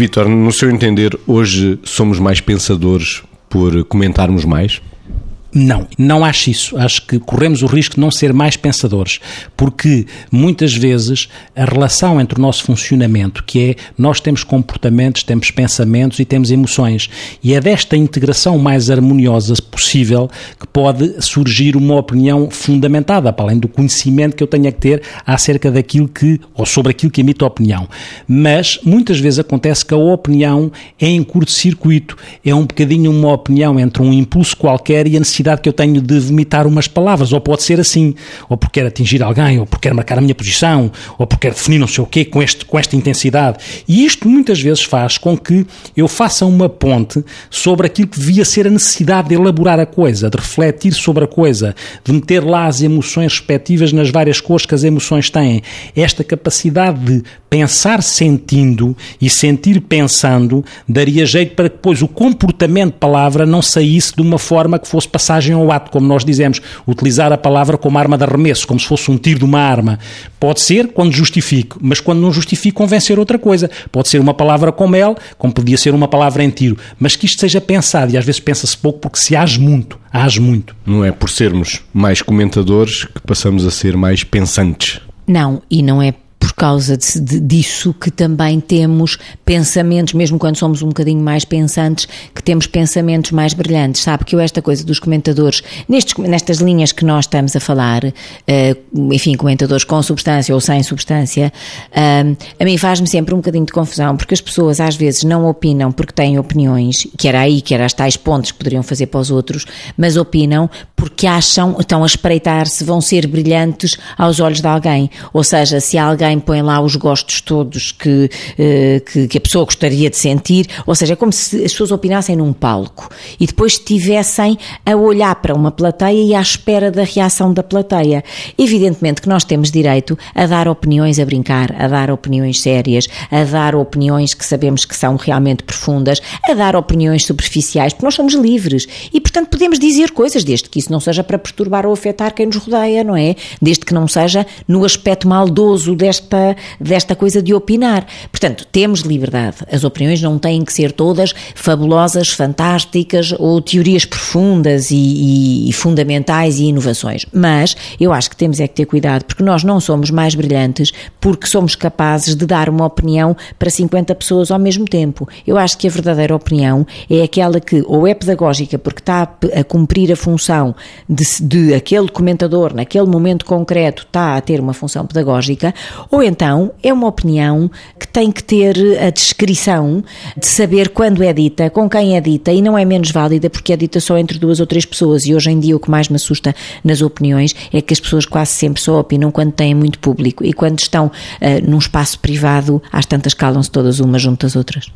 Vitor, no seu entender, hoje somos mais pensadores por comentarmos mais? Não, não acho isso. Acho que corremos o risco de não ser mais pensadores, porque muitas vezes a relação entre o nosso funcionamento, que é nós temos comportamentos, temos pensamentos e temos emoções, e é desta integração mais harmoniosa possível que pode surgir uma opinião fundamentada, para além do conhecimento que eu tenha que ter acerca daquilo que, ou sobre aquilo que emite a opinião. Mas muitas vezes acontece que a opinião é em curto-circuito, é um bocadinho uma opinião entre um impulso qualquer e a necessidade necessidade que eu tenho de vomitar umas palavras, ou pode ser assim, ou porque quero atingir alguém, ou porque quero marcar a minha posição, ou porque quero definir não sei o quê com, este, com esta intensidade. E isto muitas vezes faz com que eu faça uma ponte sobre aquilo que devia ser a necessidade de elaborar a coisa, de refletir sobre a coisa, de meter lá as emoções respectivas nas várias cores que as emoções têm. Esta capacidade de pensar sentindo e sentir pensando daria jeito para que depois o comportamento palavra não saísse de uma forma que fosse passagem ao ato, como nós dizemos, utilizar a palavra como arma de arremesso, como se fosse um tiro de uma arma. Pode ser quando justifique, mas quando não justifique convém ser outra coisa. Pode ser uma palavra com mel, como podia ser uma palavra em tiro, mas que isto seja pensado e às vezes pensa-se pouco porque se age muito, age muito. Não é por sermos mais comentadores que passamos a ser mais pensantes. Não, e não é causa de, de, disso que também temos pensamentos, mesmo quando somos um bocadinho mais pensantes, que temos pensamentos mais brilhantes. Sabe que eu esta coisa dos comentadores, nestes, nestas linhas que nós estamos a falar, uh, enfim, comentadores com substância ou sem substância, uh, a mim faz-me sempre um bocadinho de confusão, porque as pessoas às vezes não opinam porque têm opiniões, que era aí, que era as tais pontos que poderiam fazer para os outros, mas opinam porque acham, estão a espreitar se vão ser brilhantes aos olhos de alguém. Ou seja, se alguém põe lá os gostos todos que, eh, que, que, a pessoa gostaria de sentir, ou seja, é como se as pessoas opinassem num palco e depois estivessem a olhar para uma plateia e à espera da reação da plateia. Evidentemente que nós temos direito a dar opiniões a brincar, a dar opiniões sérias, a dar opiniões que sabemos que são realmente profundas, a dar opiniões superficiais, porque nós somos livres e, portanto, podemos dizer coisas, desde que isso não seja para perturbar ou afetar quem nos rodeia, não é? Desde que não seja no aspecto maldoso desta desta, desta coisa de opinar. Portanto, temos liberdade. As opiniões não têm que ser todas fabulosas, fantásticas ou teorias profundas e, e, e fundamentais e inovações. Mas eu acho que temos é que ter cuidado, porque nós não somos mais brilhantes porque somos capazes de dar uma opinião para 50 pessoas ao mesmo tempo. Eu acho que a verdadeira opinião é aquela que ou é pedagógica porque está a, cumprir a função de, de aquele comentador naquele momento concreto está a ter uma função pedagógica, ou então é uma opinião que tem que ter a descrição de saber quando é dita, com quem é dita e não é menos válida porque é dita só entre duas ou três pessoas. E hoje em dia o que mais me assusta nas opiniões é que as pessoas quase sempre só opinam quando têm muito público e quando estão uh, num espaço privado, às tantas calam-se todas umas junto às outras.